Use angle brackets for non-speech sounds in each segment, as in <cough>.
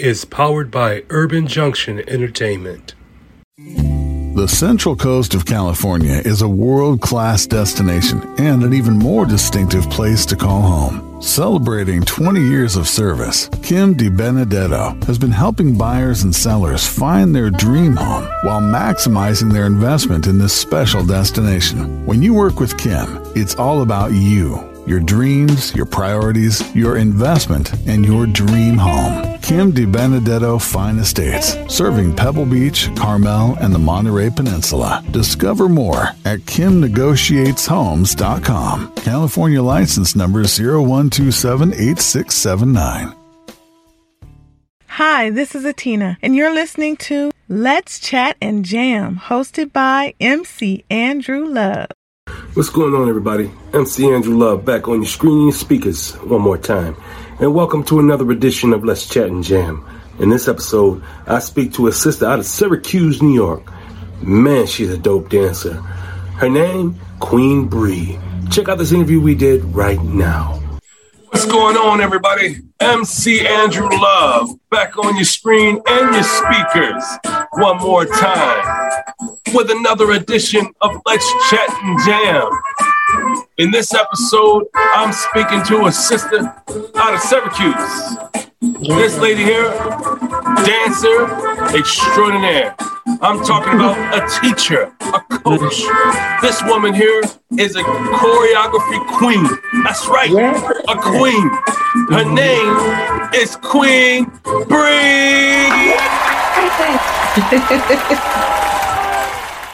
is powered by Urban Junction Entertainment. The Central Coast of California is a world class destination and an even more distinctive place to call home. Celebrating 20 years of service, Kim DiBenedetto has been helping buyers and sellers find their dream home while maximizing their investment in this special destination. When you work with Kim, it's all about you your dreams, your priorities, your investment, and your dream home. Kim DiBenedetto Fine Estates, serving Pebble Beach, Carmel, and the Monterey Peninsula. Discover more at kimnegotiateshomes.com. California license number 01278679. Hi, this is Atina, and you're listening to Let's Chat and Jam, hosted by MC Andrew Love. What's going on, everybody? MC Andrew Love back on your screen speakers one more time. And welcome to another edition of Let's Chat and Jam. In this episode, I speak to a sister out of Syracuse, New York. Man, she's a dope dancer. Her name, Queen Bree. Check out this interview we did right now. What's going on, everybody? MC Andrew Love back on your screen and your speakers one more time with another edition of Let's Chat and Jam. In this episode, I'm speaking to a sister out of Syracuse. This lady here, dancer extraordinaire. I'm talking about a teacher, a coach. This woman here is a choreography queen. That's right, a queen. Her name is Queen Bree.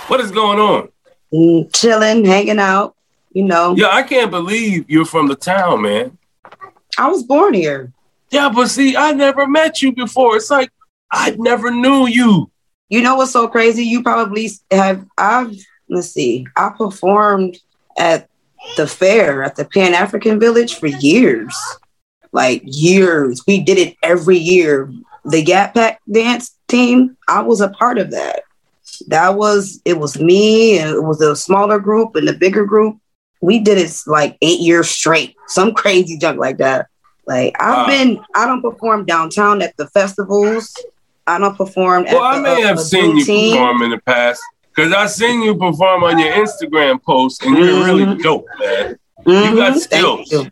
what is going on? Mm, chilling, hanging out, you know. Yeah, I can't believe you're from the town, man. I was born here. Yeah, but see, I never met you before. It's like I never knew you. You know what's so crazy? You probably have. I've let's see. I performed at the fair at the Pan African Village for years, like years. We did it every year. The Gap Pack dance team. I was a part of that. That was it. Was me and it was a smaller group and the bigger group. We did it like eight years straight. Some crazy junk like that. Like I've been, I don't perform downtown at the festivals. I don't perform. Well, I may the, have seen you perform in the past because I seen you perform on your Instagram post, and you're mm-hmm. really dope, man. Mm-hmm. You got skills. Thank you.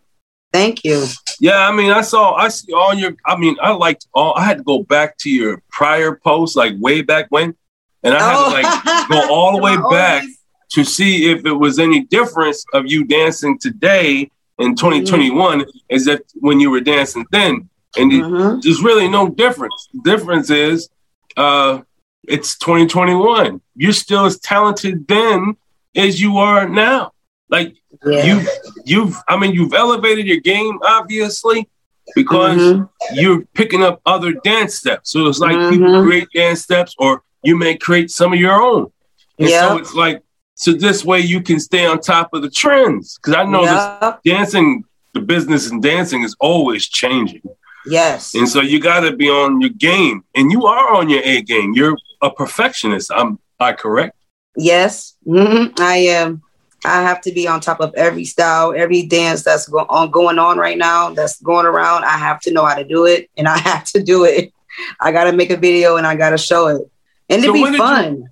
Thank you. Yeah, I mean, I saw, I see all your. I mean, I liked all. I had to go back to your prior posts, like way back when, and I had oh. to like go all the <laughs> way back to see if it was any difference of you dancing today in 2021 mm-hmm. as if when you were dancing then. And mm-hmm. there's really no difference. The difference is uh, it's 2021. You're still as talented then as you are now. Like yeah. you, you've, I mean, you've elevated your game obviously because mm-hmm. you're picking up other dance steps. So it's like people mm-hmm. create dance steps, or you may create some of your own. And yep. so it's like so this way you can stay on top of the trends. Because I know yep. this dancing, the business and dancing is always changing. Yes. And so you got to be on your game, and you are on your A game. You're a perfectionist. I'm I correct? Yes, mm-hmm. I am. I have to be on top of every style, every dance that's go- on going on right now, that's going around. I have to know how to do it, and I <laughs> have to do it. I got to make a video and I got to show it, and so it'd be fun. You,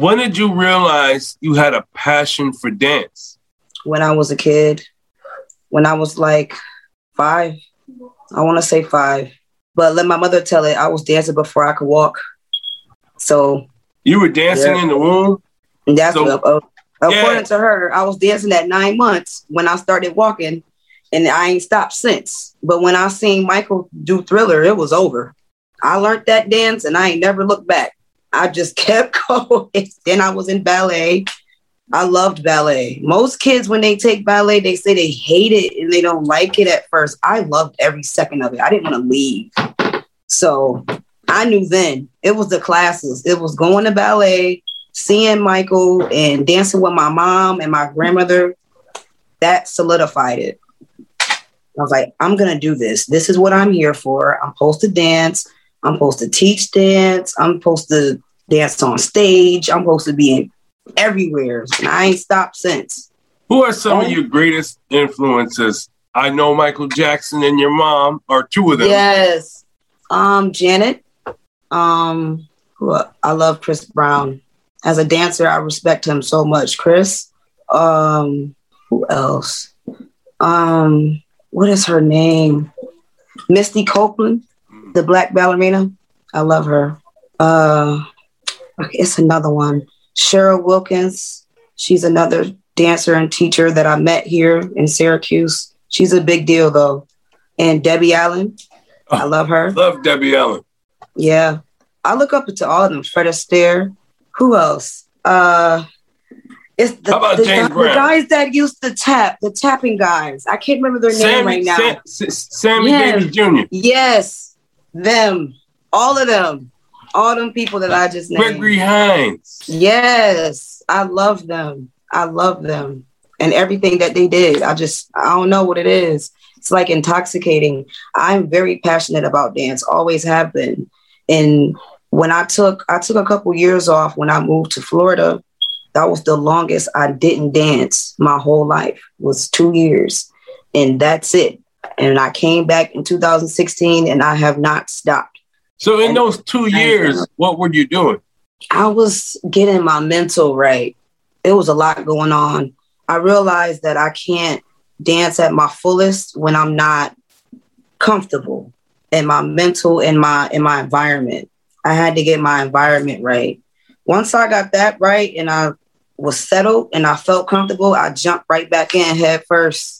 when did you realize you had a passion for dance? When I was a kid, when I was like five, I want to say five, but let my mother tell it. I was dancing before I could walk. So you were dancing yeah. in the womb. That's so, what, uh, according yeah. to her. I was dancing at nine months when I started walking, and I ain't stopped since. But when I seen Michael do Thriller, it was over. I learned that dance, and I ain't never looked back. I just <laughs> kept going. <laughs> then I was in ballet. I loved ballet. Most kids, when they take ballet, they say they hate it and they don't like it at first. I loved every second of it. I didn't want to leave. So I knew then it was the classes. It was going to ballet, seeing Michael, and dancing with my mom and my grandmother. That solidified it. I was like, I'm going to do this. This is what I'm here for. I'm supposed to dance. I'm supposed to teach dance. I'm supposed to dance on stage. I'm supposed to be in everywhere. And I ain't stopped since. Who are some of your greatest influences? I know Michael Jackson and your mom are two of them. Yes. Um, Janet. Um, who I love Chris Brown. As a dancer, I respect him so much. Chris. Um, who else? Um, what is her name? Misty Copeland, the black ballerina. I love her. Uh, it's another one. Cheryl Wilkins. She's another dancer and teacher that I met here in Syracuse. She's a big deal though. And Debbie Allen. Oh, I love her. Love Debbie Allen. Yeah. I look up to all of them. Fred Astaire. Who else? Uh it's the, the, the, guys that used to tap, the tapping guys. I can't remember their Sammy, name right now. Sam, Sammy yeah. Davis Jr. Yes, them, all of them all them people that I just named. Gregory Hines. Yes, I love them. I love them and everything that they did. I just I don't know what it is. It's like intoxicating. I'm very passionate about dance. Always have been. And when I took I took a couple years off when I moved to Florida. That was the longest I didn't dance my whole life. Was 2 years. And that's it. And I came back in 2016 and I have not stopped. So in those two years, what were you doing? I was getting my mental right. It was a lot going on. I realized that I can't dance at my fullest when I'm not comfortable in my mental and my in my environment. I had to get my environment right. Once I got that right and I was settled and I felt comfortable, I jumped right back in head first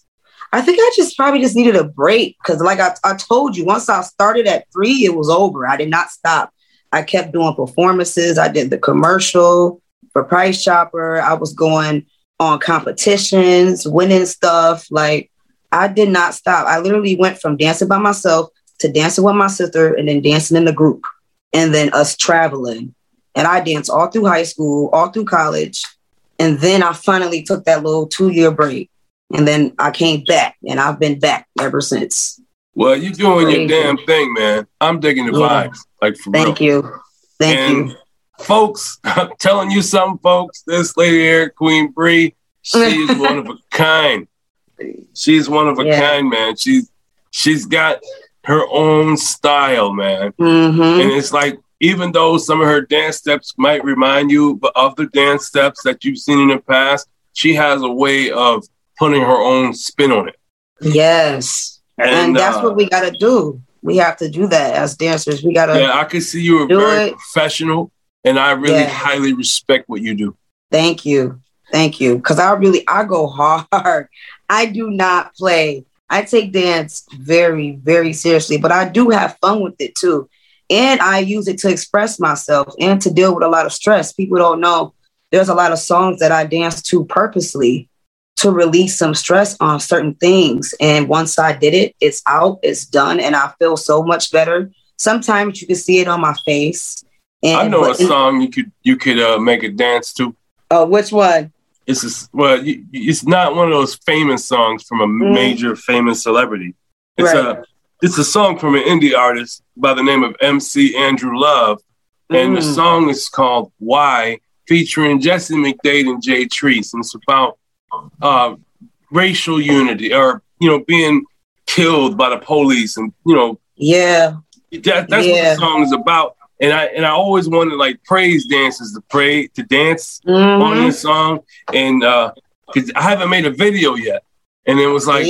I think I just probably just needed a break because, like I, I told you, once I started at three, it was over. I did not stop. I kept doing performances. I did the commercial for Price Chopper. I was going on competitions, winning stuff. Like I did not stop. I literally went from dancing by myself to dancing with my sister and then dancing in the group and then us traveling. And I danced all through high school, all through college. And then I finally took that little two year break. And then I came back and I've been back ever since. Well, you're doing Crazy. your damn thing, man. I'm digging the yeah. vibes. Like for Thank real. you. Thank and you. Folks, I'm <laughs> telling you something, folks. This lady here, Queen Bree, she's <laughs> one of a kind. She's one of a yeah. kind, man. She's she's got her own style, man. Mm-hmm. And it's like even though some of her dance steps might remind you of the dance steps that you've seen in the past, she has a way of putting her own spin on it. Yes. And, and that's uh, what we got to do. We have to do that as dancers. We got to. Yeah, I can see you are very it. professional, and I really yeah. highly respect what you do. Thank you. Thank you. Because I really, I go hard. <laughs> I do not play. I take dance very, very seriously, but I do have fun with it too. And I use it to express myself and to deal with a lot of stress. People don't know there's a lot of songs that I dance to purposely to release some stress on certain things. And once I did it, it's out, it's done, and I feel so much better. Sometimes you can see it on my face. And, I know a song you could you could uh, make a dance to. Oh, which one? It's a, well, it's not one of those famous songs from a mm. major famous celebrity. It's right. a it's a song from an indie artist by the name of MC Andrew Love, and the song is called "Why," featuring Jesse McDade and Jay Treese, and it's about uh, racial unity or you know being killed by the police, and you know Yeah. that, that's Yeah. what the song is about. And I and I always wanted like praise dances to pray to dance on Mhm. this song, and uh, cause I haven't made a video yet, and it was like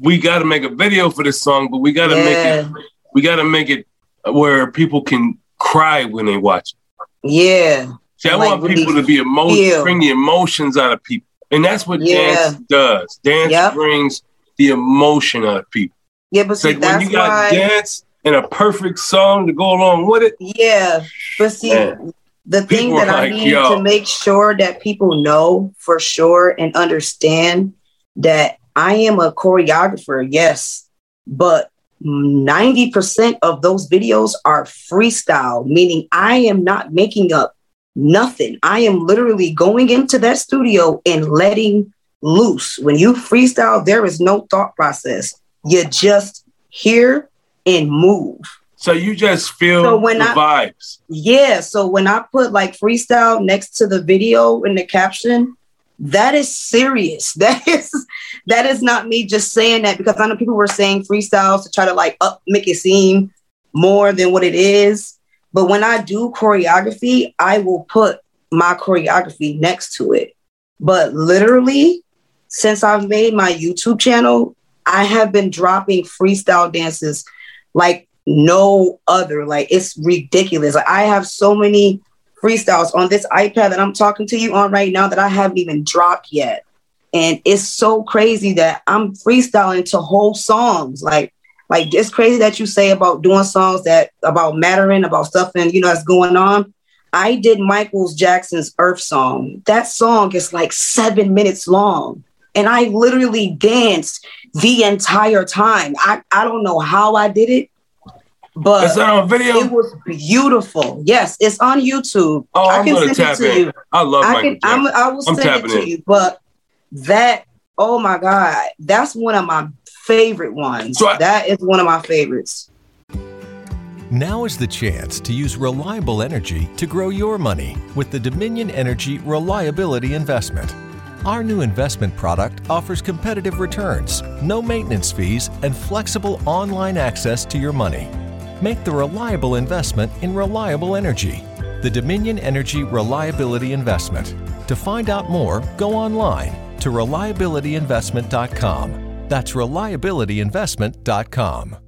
we got to make a video for this song, but we got to make it we got to make it where people can cry when they watch it. Yeah. See, I Like, want really people to be emotional, bring the emotions out of people, and that's what Yeah. dance does. Dance Yep. brings the emotion out of people. Yeah, but see, like when you got why. dance and a perfect song to go along with it. Yeah, but see, Man. the thing that I like, need yo. to make sure that people know for sure and understand that I am a choreographer, yes, but 90% of those videos are freestyle, meaning I am not making up nothing. I am literally going into that studio and letting loose. When you freestyle, there is no thought process. You just hear and move. So you just feel So when the I- vibes. Yeah. So when I put like freestyle next to the video in the caption, that is serious. <laughs> That is that is not me just saying that because I know people were saying freestyles to try to like up make it seem more than what it is. But when I do choreography, I will put my choreography next to it. But literally, since I've made my YouTube channel, I have been dropping freestyle dances like no other. Like it's ridiculous. Like I have so many freestyles on this iPad that I'm talking to you on right now that I haven't even dropped yet. And it's so crazy that I'm freestyling to whole songs. Like, like it's crazy that you say about doing songs that about mattering, about stuff and you know that's going on. I did Michael Jackson's Earth song. That song is like seven minutes long. And I literally danced the entire time. I, I don't know how I did it, but that on video? it was beautiful. Yes, it's on YouTube. Oh, I I'm can gonna send it to in. you. I love I Michael can. I'm. I will I'm send it to in. you. But that, oh my god, that's one of my favorite ones. So I- that is one of my favorites. Now is the chance to use reliable energy to grow your money with the Dominion Energy Reliability Investment. Our new investment product offers competitive returns, no maintenance fees, and flexible online access to your money. Make the reliable investment in reliable energy. The Dominion Energy Reliability Investment. To find out more, go online to reliabilityinvestment.com. That's reliabilityinvestment.com.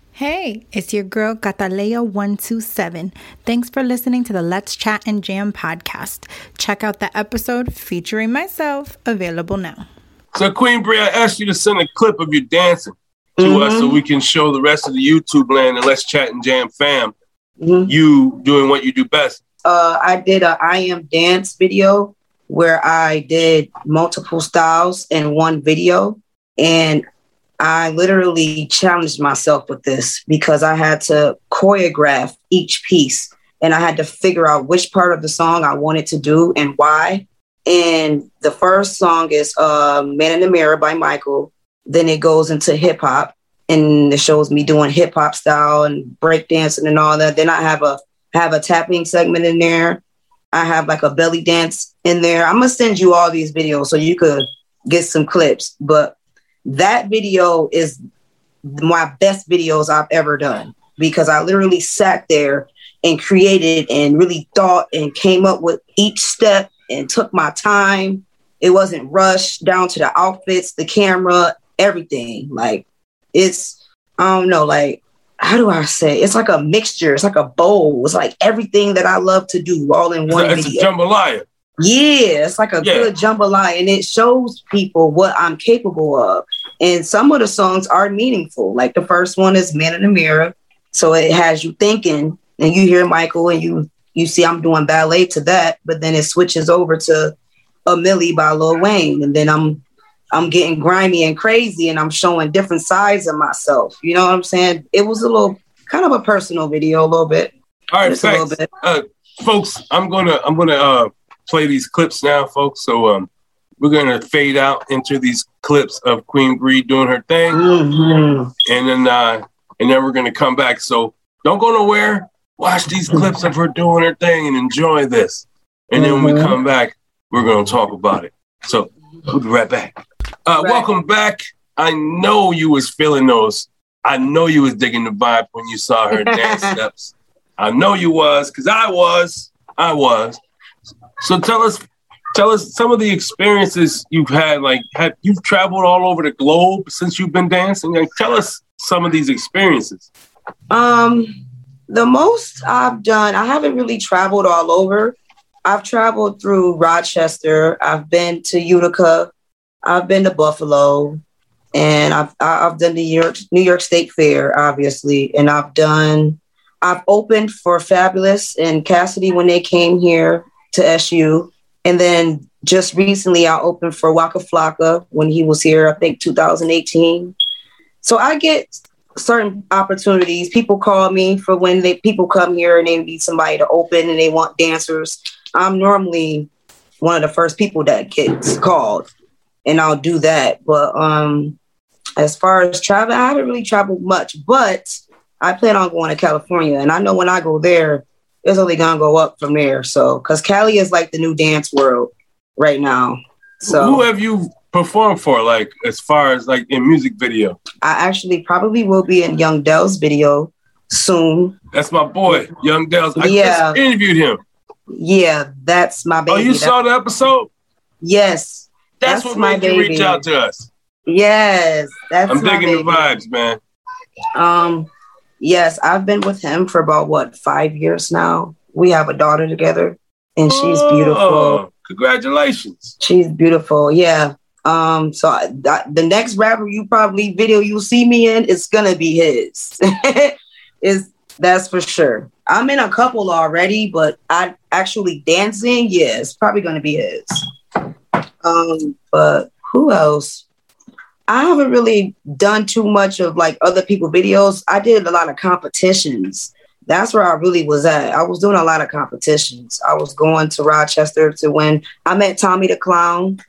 Hey, it's your girl Catalea127. Thanks for listening to the Let's Chat and Jam podcast. Check out the episode featuring myself, available now. So, Queen Brie, I asked you to send a clip of you dancing to mm-hmm. us so we can show the rest of the YouTube land and Let's Chat and Jam fam mm-hmm. you doing what you do best. Uh, I did a I am dance video where I did multiple styles in one video. And I literally challenged myself with this because I had to choreograph each piece and I had to figure out which part of the song I wanted to do and why. And the first song is uh, Man in the Mirror by Michael. Then it goes into hip hop and it shows me doing hip hop style and breakdancing and all that. Then I have a have a tapping segment in there. I have like a belly dance in there. I'm gonna send you all these videos so you could get some clips. But that video is my best videos I've ever done because I literally sat there and created and really thought and came up with each step and took my time. It wasn't rushed down to the outfits, the camera, everything. Like it's I don't know, like how do I say? It's like a mixture. It's like a bowl. It's like everything that I love to do all in one it's video. A jambalaya. Yeah, it's like a yeah. good jambalaya, and it shows people what I'm capable of. And some of the songs are meaningful. Like the first one is "Man in the Mirror," so it has you thinking, and you hear Michael, and you you see I'm doing ballet to that, but then it switches over to "A Milli" by Lil Wayne, and then I'm I'm getting grimy and crazy and I'm showing different sides of myself. You know what I'm saying? It was a little kind of a personal video, a little bit. All right, Just thanks. Uh, folks, I'm gonna I'm gonna uh, play these clips now, folks. So um, we're gonna fade out into these clips of Queen Brie doing her thing, mm-hmm. and then uh, and then we're gonna come back. So don't go nowhere. Watch these clips of her doing her thing and enjoy this. And then mm-hmm. when we mm-hmm. come back, we're gonna talk about it. So we'll be right back. Uh, right. Welcome back. I know you was feeling those. I know you was digging the vibe when you saw her dance <laughs> steps. I know you was, cause I was. I was. So tell us, tell us some of the experiences you've had. Like, have you've traveled all over the globe since you've been dancing? Like, tell us some of these experiences. Um, the most I've done, I haven't really traveled all over. I've traveled through Rochester. I've been to Utica. I've been to Buffalo, and I've I've done the New York New York State Fair, obviously, and I've done I've opened for Fabolous and Cassidy when they came here to SU, and then just recently I opened for Waka Flocka when he was here, I think 2018. So I get certain opportunities. People call me for when they people come here and they need somebody to open and they want dancers. I'm normally one of the first people that gets called and I'll do that. But um, as far as travel, I haven't really traveled much, but I plan on going to California, and I know when I go there, it's only gonna go up from there. So, because Cali is like the new dance world right now. So, who have you performed for? Like, as far as like in music video? I actually probably will be in Young Dell's video soon. That's my boy, Young Dell's. I yeah. interviewed him. Yeah, that's my baby. Oh, you that's- saw the episode? Yes, that's, that's what made baby. you reach out to us. Yes, that's. I'm digging the vibes, man. Um, yes, I've been with him for about what five years now. We have a daughter together, and she's oh, beautiful. Congratulations. She's beautiful. Yeah. Um. So I, the next rapper you probably video you'll see me in is gonna be his. <laughs> is that's for sure. I'm in a couple already, but I actually dancing. Yeah, it's probably gonna be his. Um, but who else? I haven't really done too much of like other people videos. I did a lot of competitions. That's where I really was at. I was doing a lot of competitions. I was going to Rochester to win. I met Tommy the Clown.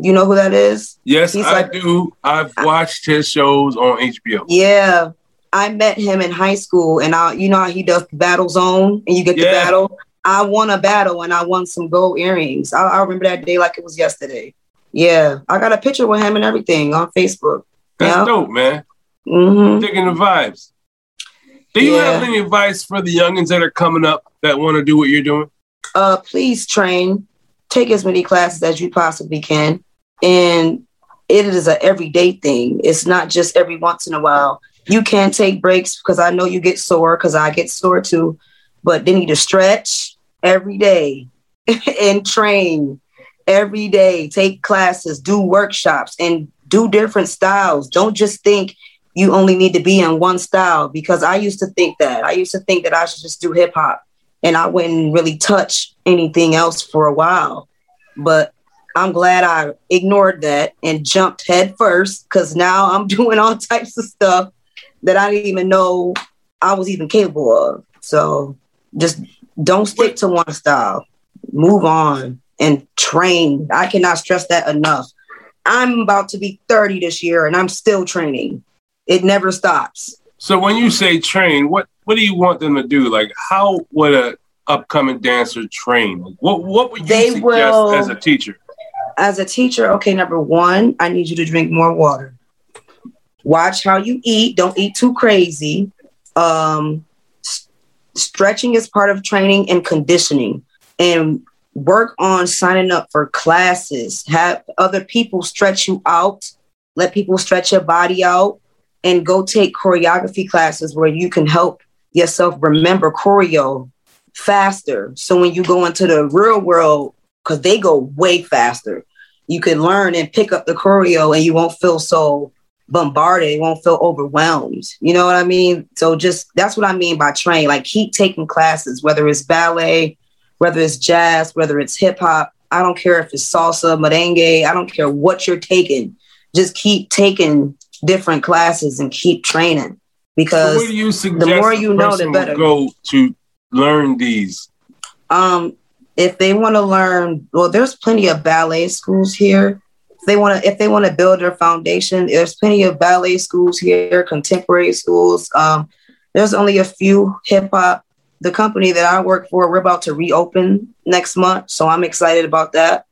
You know who that is? Yes, He's I like, do. I've watched his shows on HBO. Yeah. I met him in high school and I you know how he does battle zone and you get yeah. the battle. I won a battle and I won some gold earrings. I, I, remember that day like it was yesterday. Yeah, I got a picture with him and everything on Facebook. That's dope, man. Mm-hmm. Digging the vibes. Do you yeah. have any advice for the youngins that are coming up that want to do what you're doing? Uh, please train, take as many classes as you possibly can, and it is an everyday thing. It's not just every once in a while. you can take breaks because I know you get sore because I get sore too. But they need to stretch every day <laughs> and train every day, take classes, do workshops, and do different styles. Don't just think you only need to be in one style because I used to think that. I used to think that I should just do hip hop and I wouldn't really touch anything else for a while. But I'm glad I ignored that and jumped head first because now I'm <laughs> doing all types of stuff that I didn't even know I was even capable of. So just don't stick to one style. Move on and train. I cannot stress that enough. I'm about to be 30 this year and I'm still training. It never stops. So when you say train, what what do you want them to do? Like how would a upcoming dancer train? What what would you they suggest will, as a teacher? As a teacher, okay, number one, I need you to drink more water. Watch how you eat. Don't eat too crazy. Um, stretching is part of training and conditioning. And work on signing up for classes. Have other people stretch you out. Let people stretch your body out and go take choreography classes where you can help yourself remember choreo faster. So when you go into the real world, because they go way faster, you can learn and pick up the choreo and you won't feel so bombarded, you won't feel overwhelmed. You know what I mean? So just that's what I mean by train. Like keep taking classes, whether it's ballet, whether it's jazz, whether it's hip hop. I don't care if it's salsa, merengue. I don't care what you're taking. Just keep taking different classes and keep training because so the more you know, the better. Go to learn these. Um, if they want to learn, well, there's plenty of ballet schools here. If they want to, if they want to build their foundation, there's plenty of ballet schools here, contemporary schools. Um, there's only a few hip hop. The company that I work for, we're about to reopen next month, so I'm excited about that.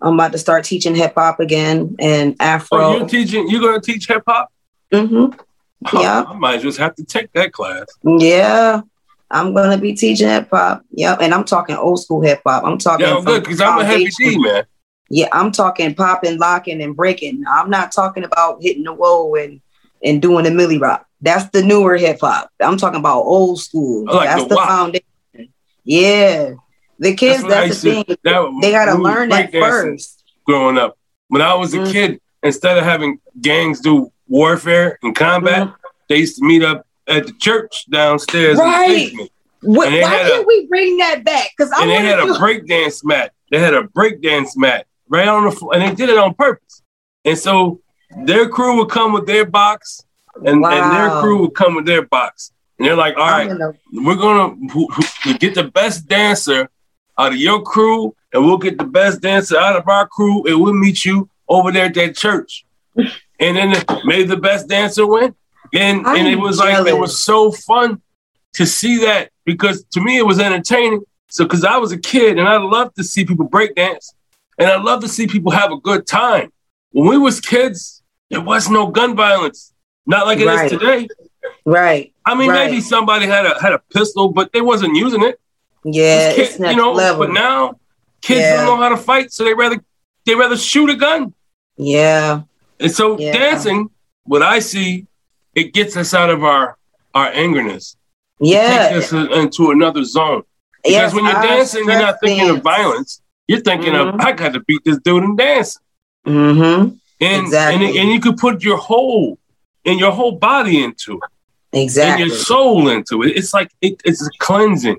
I'm about to start teaching hip hop again and Afro. Oh, you're teaching? You're going to teach hip hop? Mm-hmm. Oh, yeah. I might just have to take that class. Yeah. I'm gonna be teaching hip hop. Yeah, and I'm talking old school hip hop. I'm talking. Yeah, good because I'm a heavy D man. Yeah, I'm talking popping, locking, and breaking. I'm not talking about hitting the wall and and doing the milli rock. That's the newer hip hop. I'm talking about old school. Like that's the, the foundation. Yeah, the kids. That's, that's the thing. That, they got to learn that first. Growing up, when I was a mm-hmm. kid, instead of having gangs do warfare and combat, mm-hmm. they used to meet up at the church downstairs. Right. What, why can't a, we bring that back? Because and they had do- a breakdance mat. They had a breakdance mat right on the floor, and they did it on purpose. And so their crew would come with their box, and, wow. and their crew would come with their box. And they're like, "All right, gonna- we're gonna get the best dancer out of your crew, and we'll get the best dancer out of our crew, and we'll meet you over there at that church." <laughs> and then maybe the best dancer win. And I'm and it was jealous. like it was so fun to see that because to me it was entertaining. So because I was a kid and I loved to see people break dance and I love to see people have a good time. When we was kids, there was no gun violence, not like it right. is today. Right. I mean, right. maybe somebody had a had a pistol, but they wasn't using it. Yeah, you know. Level. But now kids yeah. don't know how to fight, so they rather they rather shoot a gun. Yeah. And so yeah. dancing, what I see it gets us out of our our angerness. Yeah, it takes us into another zone. Because yes, when you're dancing, you're not thinking dance. of violence. You're thinking mm-hmm. of I got to beat this dude and dance. Mm-hmm. And, exactly. and and you could put your whole and your whole body into it. Exactly. And your soul into it. It's like it, it's cleansing.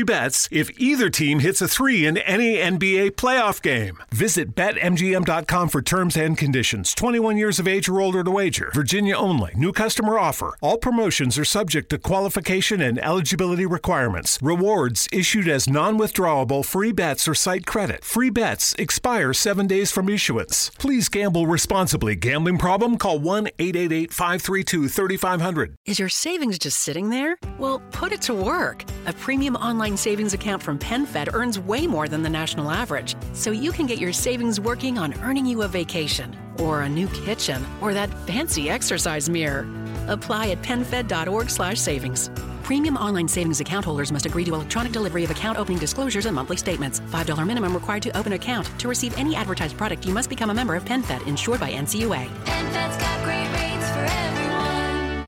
free bets if either team hits a three in any NBA playoff game. Visit BetMGM.com for terms and conditions. 21 years of age or older to wager. Virginia only. New customer offer. All promotions are subject to qualification and eligibility requirements. Rewards issued as non withdrawable free bets or site credit. Free bets expire seven days from issuance. Please gamble responsibly. Gambling problem? Call 1 888 532 3500. Is your savings just sitting there? Well, put it to work. A premium online savings account from PenFed earns way more than the national average. So you can get your savings working on earning you a vacation, or a new kitchen, or that fancy exercise mirror. Apply at PenFed.org/savings. Premium online savings account holders must agree to electronic delivery of account opening disclosures and monthly statements. $5 minimum required to open account. To receive any advertised product, you must become a member of PenFed, insured by NCUA. PenFed's got great rates for everyone.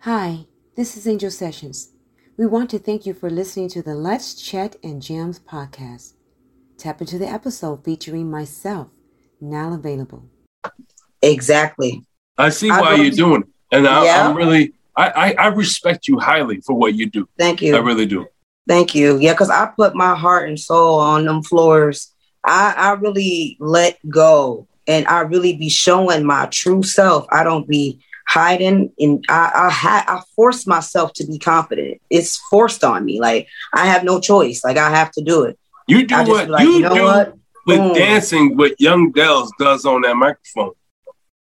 Hi, this is Angel Sessions. We want to thank you for listening to the Let's Chat and Jams podcast. Tap into the episode featuring myself, now available. Exactly. I see I why really- you're doing it. And I, Yeah. I'm really, I, I, I respect you highly for what you do. Thank you. I really do. Thank you. Yeah, because I put my heart and soul on them floors. I, I really let go and I really be showing my true self. I don't be hiding and I I, ha- I force myself to be confident. It's forced on me. Like I have no choice. Like I have to do it. You do what like, you, you know do what? with dancing, what Young Dells does on that microphone.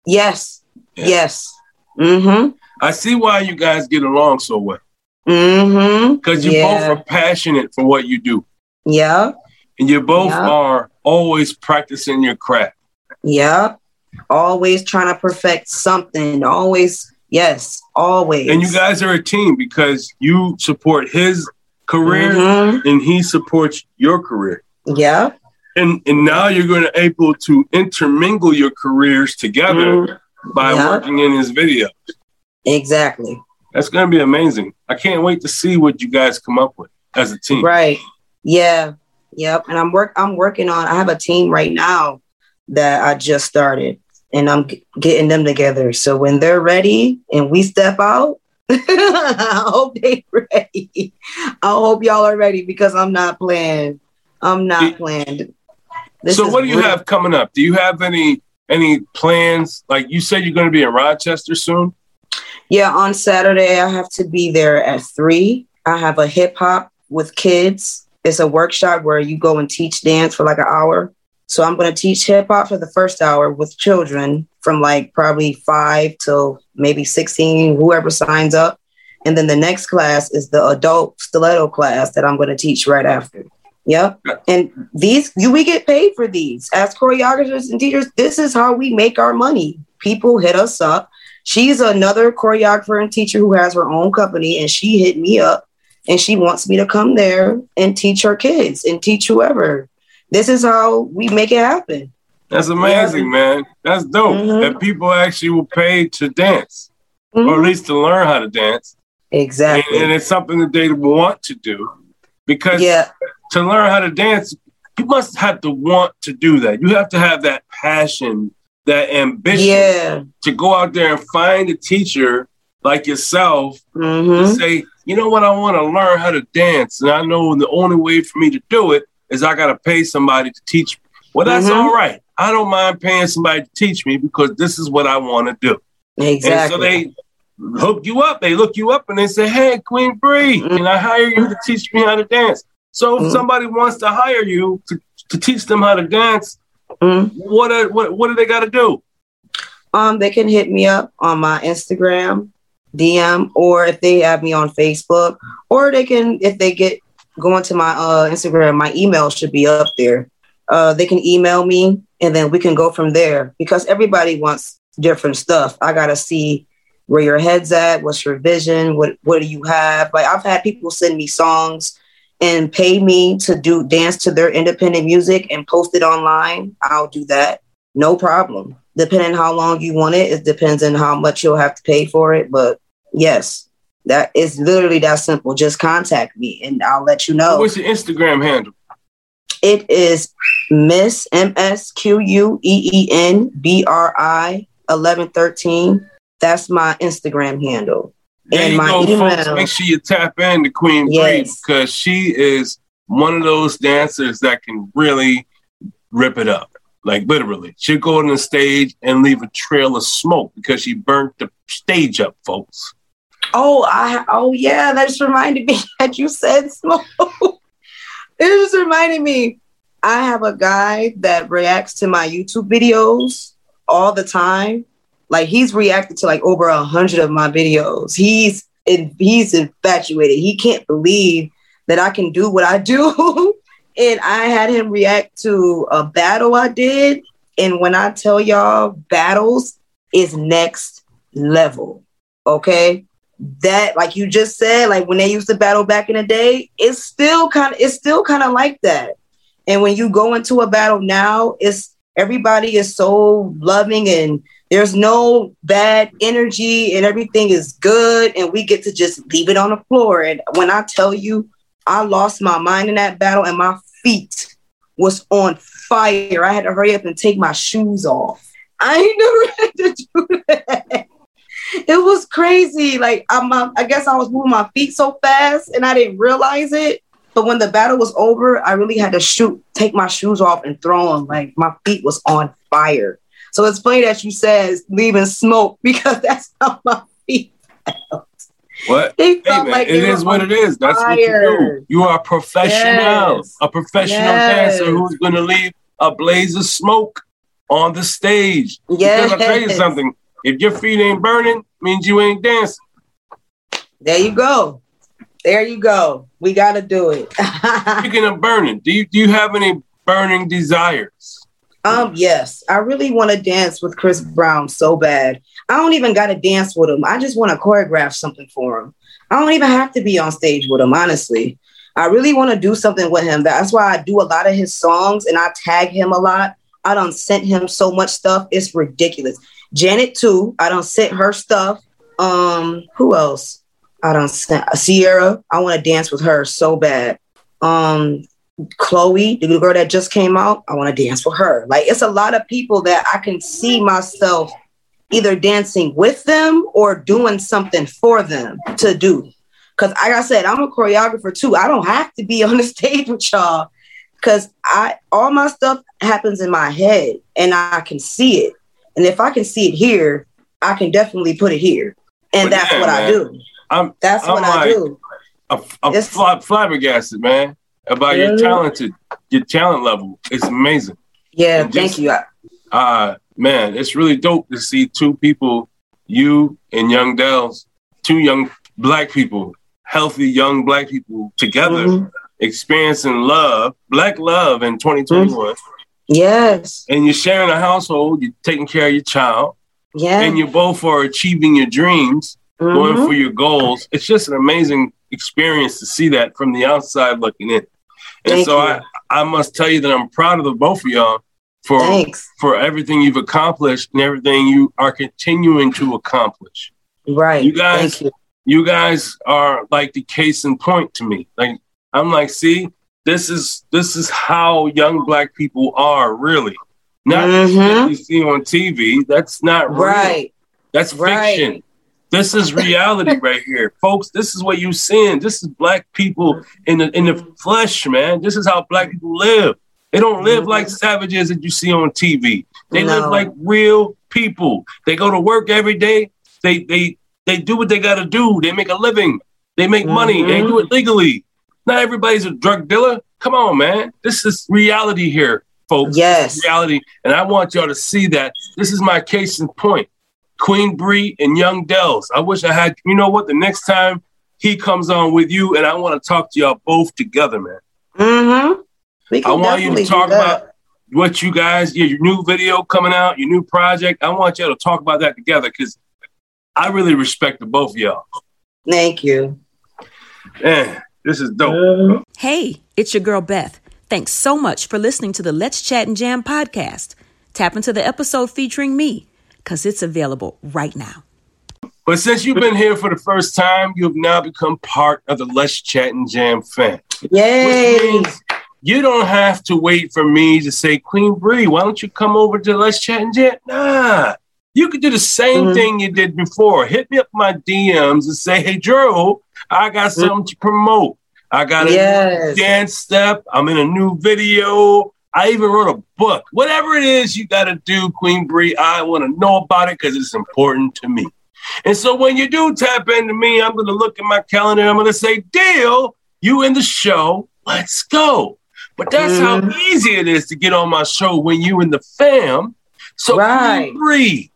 Yes. Yeah. Yes. Mm-hmm. I see why you guys get along so well Mm-hmm. because you yeah. both are passionate for what you do, Yeah. and you both Yeah. are always practicing your craft. Yeah. Always trying to perfect something. Always. Yes. Always. And you guys are a team because you support his career Mhm. and he supports your career. Yeah. And and now you're going to able to intermingle your careers together Mhm. by Yeah. working in his video. Exactly. That's going to be amazing. I can't wait to see what you guys come up with as a team. Right. Yeah. Yep. And I'm work. I'm working on. I have a team right now that I just started, and I'm g- getting them together. So when they're ready and we step out, <laughs> I hope they're <laughs> ready. I hope y'all are ready because I'm not planned. I'm not playing. This so what do you real- have coming up? Do you have any any plans? Like you said, you're going to be in Rochester soon. Yeah, on Saturday I have to be there at three. I have a hip hop with kids. It's a workshop where you go and teach dance for like an hour. So I'm going to teach hip hop for the first hour with children from like probably five till maybe 16, whoever signs up. And then the next class is the adult stiletto class that I'm going to teach right after. Yep. And these, you, we get paid for these as choreographers and teachers. This is how we make our money. People hit us up. She's another choreographer and teacher who has her own company, and she hit me up and she wants me to come there and teach her kids and teach whoever. This is how we make it happen. That's amazing, man. That's dope. Mhm. That people actually will pay to dance, or at Mhm. least to learn how to dance. Exactly. and it's something that they want to do because yeah. to learn how to dance, you must have to want to do that. You have to have that passion, that ambition Yeah. to go out there and find a teacher like yourself hmm and say, you know what, I want to learn how to dance. And I know the only way for me to do it is I got to pay somebody to teach me. Well, that's Mhm. all right. I don't mind paying somebody to teach me because this is what I want to do. Exactly. And so they hook you up. They look you up and they say, hey, Queen Bree, Mhm. can I hire you to teach me how to dance? So if Mhm. somebody wants to hire you to, to teach them how to dance, Mhm. what, are, what, what do they got to do? Um, they can hit me up on my Instagram DM, or if they have me on Facebook, or they can if they get going to my uh, Instagram, my email should be up there. Uh, they can email me, and then we can go from there because everybody wants different stuff. I gotta see where your head's at, what's your vision, what what do you have? Like I've had people send me songs and pay me to do dance to their independent music and post it online. I'll do that, no problem depending how long you want it, it depends on how much you'll have to pay for it. But yes, that is literally that simple. Just contact me and I'll let you know. What's your Instagram handle? It is Miss M S Q U E E N B R I eleven thirteen. That's my Instagram handle. There and my go, folks. email. Make sure you tap in to Queen Yes. because she is one of those dancers that can really rip it up. Like literally, she'll go on the stage and leave a trail of smoke because she burnt the stage up, folks. Oh, I oh yeah, that just reminded me <laughs> that you said smoke. it just reminded me. I have a guy that reacts to my YouTube videos all the time. Like he's reacted to like over a hundred of my videos. He's he's infatuated. He can't believe that I can do what I do. <laughs> and I had him react to a battle I did. And when I tell y'all, battles is next level. Okay that like you just said like when they used to battle back in the day it's still kind of it's still kind of like that. And when you go into a battle now it's everybody is so loving and there's no bad energy and everything is good and we get to just leave it on the floor. And when i tell you i lost my mind in that battle and my feet was on fire. I had to hurry up and take my shoes off. I ain't never <laughs> had to do that <laughs> it was crazy. Like I'm, uh, I guess I was moving my feet so fast and I didn't realize it. But when the battle was over, I really had to shoot, take my shoes off and throw them. Like my feet was on fire. So it's funny that you said leaving smoke <laughs> because that's how my feet felt. What? They Hey felt man, like it is what it is. That's what you do. You are a professional, Yes. a professional Yes. dancer who's going to leave a blaze of smoke on the stage. Because I'll tell you something. If your feet ain't burning, means you ain't dancing. There you go. There you go. We got to do it. <laughs> Speaking of burning, do you do you have any burning desires? Um, yes, I really want to dance with Chris Brown so bad. I don't even got to dance with him. I just want to choreograph something for him. I don't even have to be on stage with him, honestly. I really want to do something with him. That's why I do a lot of his songs and I tag him a lot. I don't sent him so much stuff. It's ridiculous. Janet too. I don't sent her stuff. Um, who else? I don't sent Ciara. I want to dance with her so bad. Um, Chloe, the girl that just came out, I want to dance with her. Like it's a lot of people that I can see myself either dancing with them or doing something for them to do. Cause like I said, I'm a choreographer too. I don't have to be <laughs> on the stage with y'all because I all my stuff happens in my head and I can see it. And if I can see it here, I can definitely put it here. And But that's yeah, what I do. I'm That's I'm what I do. I'm, I'm fly, flabbergasted, man, about your Mhm. talented, your talent level. It's amazing. Yeah, And thank just- you. Uh man, it's really dope to see two people, you and Young Dells, two young black people, healthy young black people together, Mhm. experiencing love, black love in 2021. Yes. And you're sharing a household, you're taking care of your child, Yeah. and you both are achieving your dreams, going Mhm. for your goals. It's just an amazing experience to see that from the outside looking in. And Thank so you. I, I must tell you that I'm proud of the both of y'all for Thanks. for everything you've accomplished and everything you are continuing to accomplish. Right. You guys, you. you guys are like the case in point to me. Like I'm like, see, this is this is how young black people are really. Not Mhm. what you see on TV. That's not real. Right. That's Right. fiction. This is reality <laughs> right here, folks. This is what you seeing. This is black people in the in the flesh, man. This is how black people live. They don't live like savages that you see on TV. They live like real people. They go to work every day. They they they do what they got to do. They make a living. They make money. They do it legally. Not everybody's a drug dealer. Come on, man. This is reality here, folks. Yes. Reality, and I want y'all to see that. This is my case in point. Queen Bree and Young Dells. I wish I had. You know what? The next time he comes on with you, and I want to talk to y'all both together, man. Mm-hmm. We I want you to talk about what you guys, your, your new video coming out, your new project. I want y'all to talk about that together because I really respect the both of y'all. Thank you. Man, this is dope. Mm-hmm. Hey, it's your girl Beth. Thanks so much for listening to the Let's Chat and Jam podcast. Tap into the episode featuring me because it's available right now. But since you've been here for the first time, you've now become part of the Let's Chat and Jam fan. Yay! You don't have to wait for me to say, Queen Bree, why don't you come over to Let's Chat and Jam? Nah, You could do the same Mhm. thing you did before. Hit me up my DMs and say, "Hey, Drew, I got something to promote. I got a Yes. dance step. I'm in a new video. I even wrote a book. Whatever it is you got to do, Queen Bree, I want to know about it because it's important to me. And so when you do tap into me, I'm going to look at my calendar. I'm going to say, "Deal, you in the show? Let's go." But that's how easy it is to get on my show when you in the fam. So Right. Queen Bree,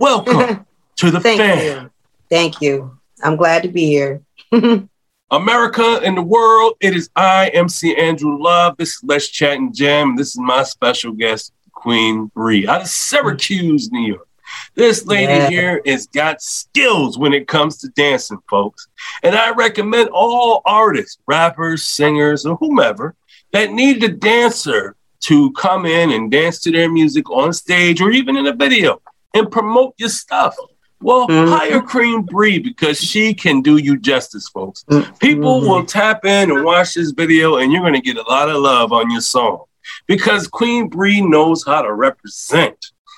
welcome <laughs> to the Thank you. Thank you. I'm glad to be here. <laughs> America and the world, it is I, MC Andrew Love. This is Let's Chat and Jam. This is my special guest, Queen Bree, out of Syracuse, New York. This lady Yeah. here has got skills when it comes to dancing, folks. And I recommend all artists, rappers, singers, or whomever that need a dancer to come in and dance to their music on stage or even in a video and promote your stuff. Well, mm-hmm. hire Queen Bree because she can do you justice, folks. Mm-hmm. People will tap in and watch this video, and you're going to get a lot of love on your song because Queen Bree knows how to represent.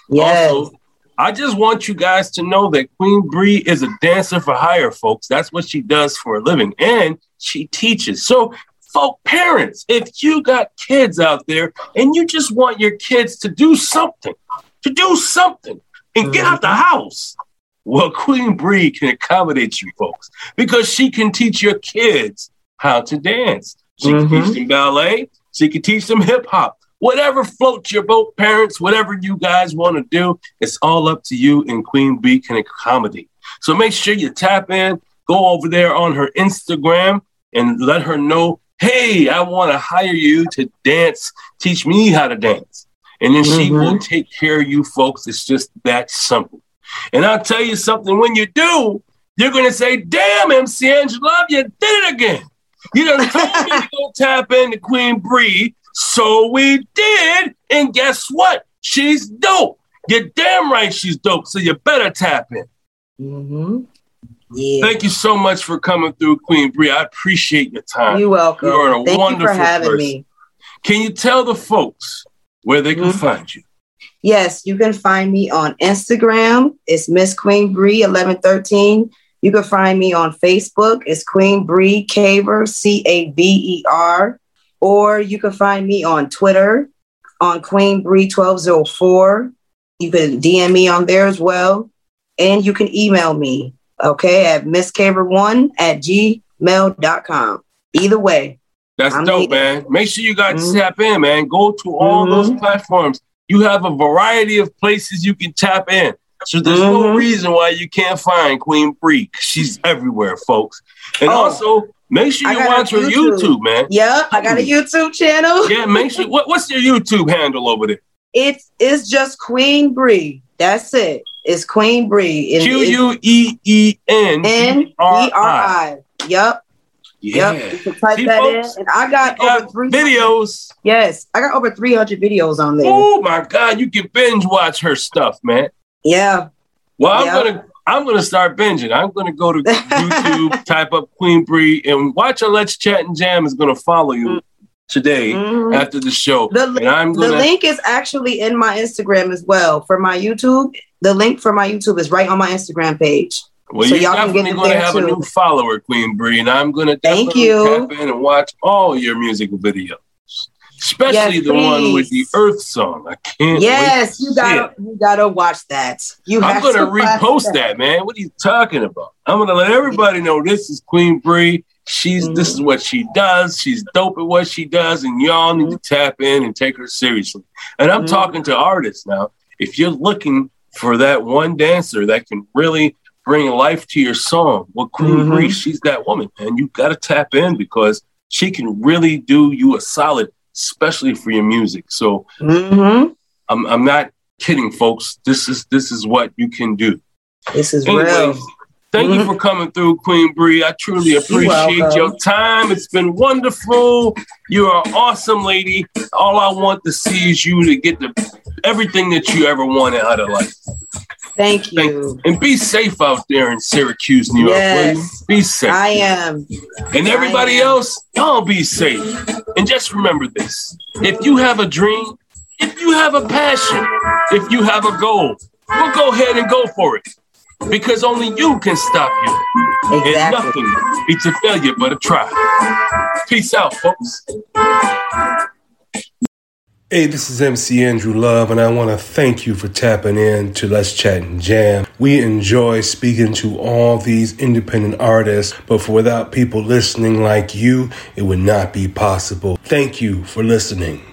Yes. Also, I just want you guys to know that Queen Bree is a dancer for hire, folks. That's what she does for a living, and she teaches. So, folk parents, if you got kids out there and you just want your kids to do something, to do something, and get out the mm-hmm. house. Well, Queen Bree can accommodate you folks because she can teach your kids how to dance. She can teach mm-hmm. them ballet. She can teach them hip hop. Whatever floats your boat, parents, whatever you guys want to do, it's all up to you, and Queen Bree can accommodate. So make sure you tap in, go over there on her Instagram, and let her know, hey, I want to hire you to dance, teach me how to dance. And then she will take care of you folks. It's just that simple. And I'll tell you something, when you do, you're going to say, damn, MC Andrew, you did it again. You done told me to go <laughs> tap into Queen Bree. So we did. And guess what? She's dope. You're damn right she's dope. So you better tap in. Mm-hmm. Yeah. Thank you so much for coming through, Queen Bree. I appreciate your time. You're welcome. You are a Thank you wonderful for having person. me. Can you tell the folks where they can Mhm. find you? Yes, you can find me on Instagram. It's Miss Queen Bree eleven thirteen. You can find me on Facebook. It's Queen Bree Caver C A V E R. Or you can find me on Twitter on Queen Bree twelve zero four. You can DM me on there as well, and you can email me. Okay, at misscaver1 at gmail.com. Either way, That's I'm dope, man. Make sure you guys Mhm. tap in, man. Go to all those Mhm. platforms. You have a variety of places you can tap in. So there's no Mhm. reason why you can't find Queen Bree. She's everywhere, folks. And Oh. also, make sure you watch her YouTube. YouTube, man. Yep, I got a YouTube channel. Yeah, make sure. What, what's your YouTube handle over there? It's it's just Queen Bree. That's it. It's Queen Bree. Q U E E N N E R I. Yep. Yeah. Yep. You can type See, that folks, in. And I got, got over three videos. Yes, I got over 300 videos on there. Oh my God, you can binge watch her stuff, man. Yeah. Well, I'm gonna I'm gonna start binging. I'm gonna go to <laughs> YouTube, type up Queen Bree, and watch her Let's Chat and Jam is gonna follow you today Mhm. after the show. The, and I'm the gonna link is actually in my Instagram as well. For my YouTube, the link for my YouTube is right on my Instagram page. Well, so you're definitely gonna there have a new follower, Queen Bree, and I'm gonna Thank definitely you. tap in and watch all your music videos. Especially Yes, the one with the. Earth song. I can't Yes, to you gotta you gotta watch that. You I'm gonna repost that. man. What are you talking about? I'm gonna let everybody know this is Queen Bree. She's this Mm-hmm. is what she does. She's dope at what she does, and y'all need to Mm-hmm. tap in and take her seriously. And I'm Mhm. talking to artists now. If you're looking for that one dancer that can really bring life to your song, well, Queen Mhm. Bree, she's that woman, and you got to tap in because she can really do you a solid, especially for your music. So hmm I'm I'm not kidding, folks. This is this is what you can do. This is Anyways, real. Thank you Mhm. for coming through, Queen Bree. I truly appreciate your time. It's been wonderful. You're an awesome lady. All I want to see is you to get the everything that you ever wanted out of life. Thank you. And be safe out there in Syracuse, New York. Yes. Be safe. I am. And everybody am. else, y'all be safe. And just remember this if you have a dream, if you have a passion, if you have a goal, well, go ahead and go for it. Because only you can stop you. Exactly. And nothing beats a failure but a try. Peace out, folks. Hey, this is MC Andrew Love, and I want to thank you for tapping in to Let's Chat and Jam. We enjoy speaking to all these independent artists, but for without people listening like you, it would not be possible. Thank you for listening.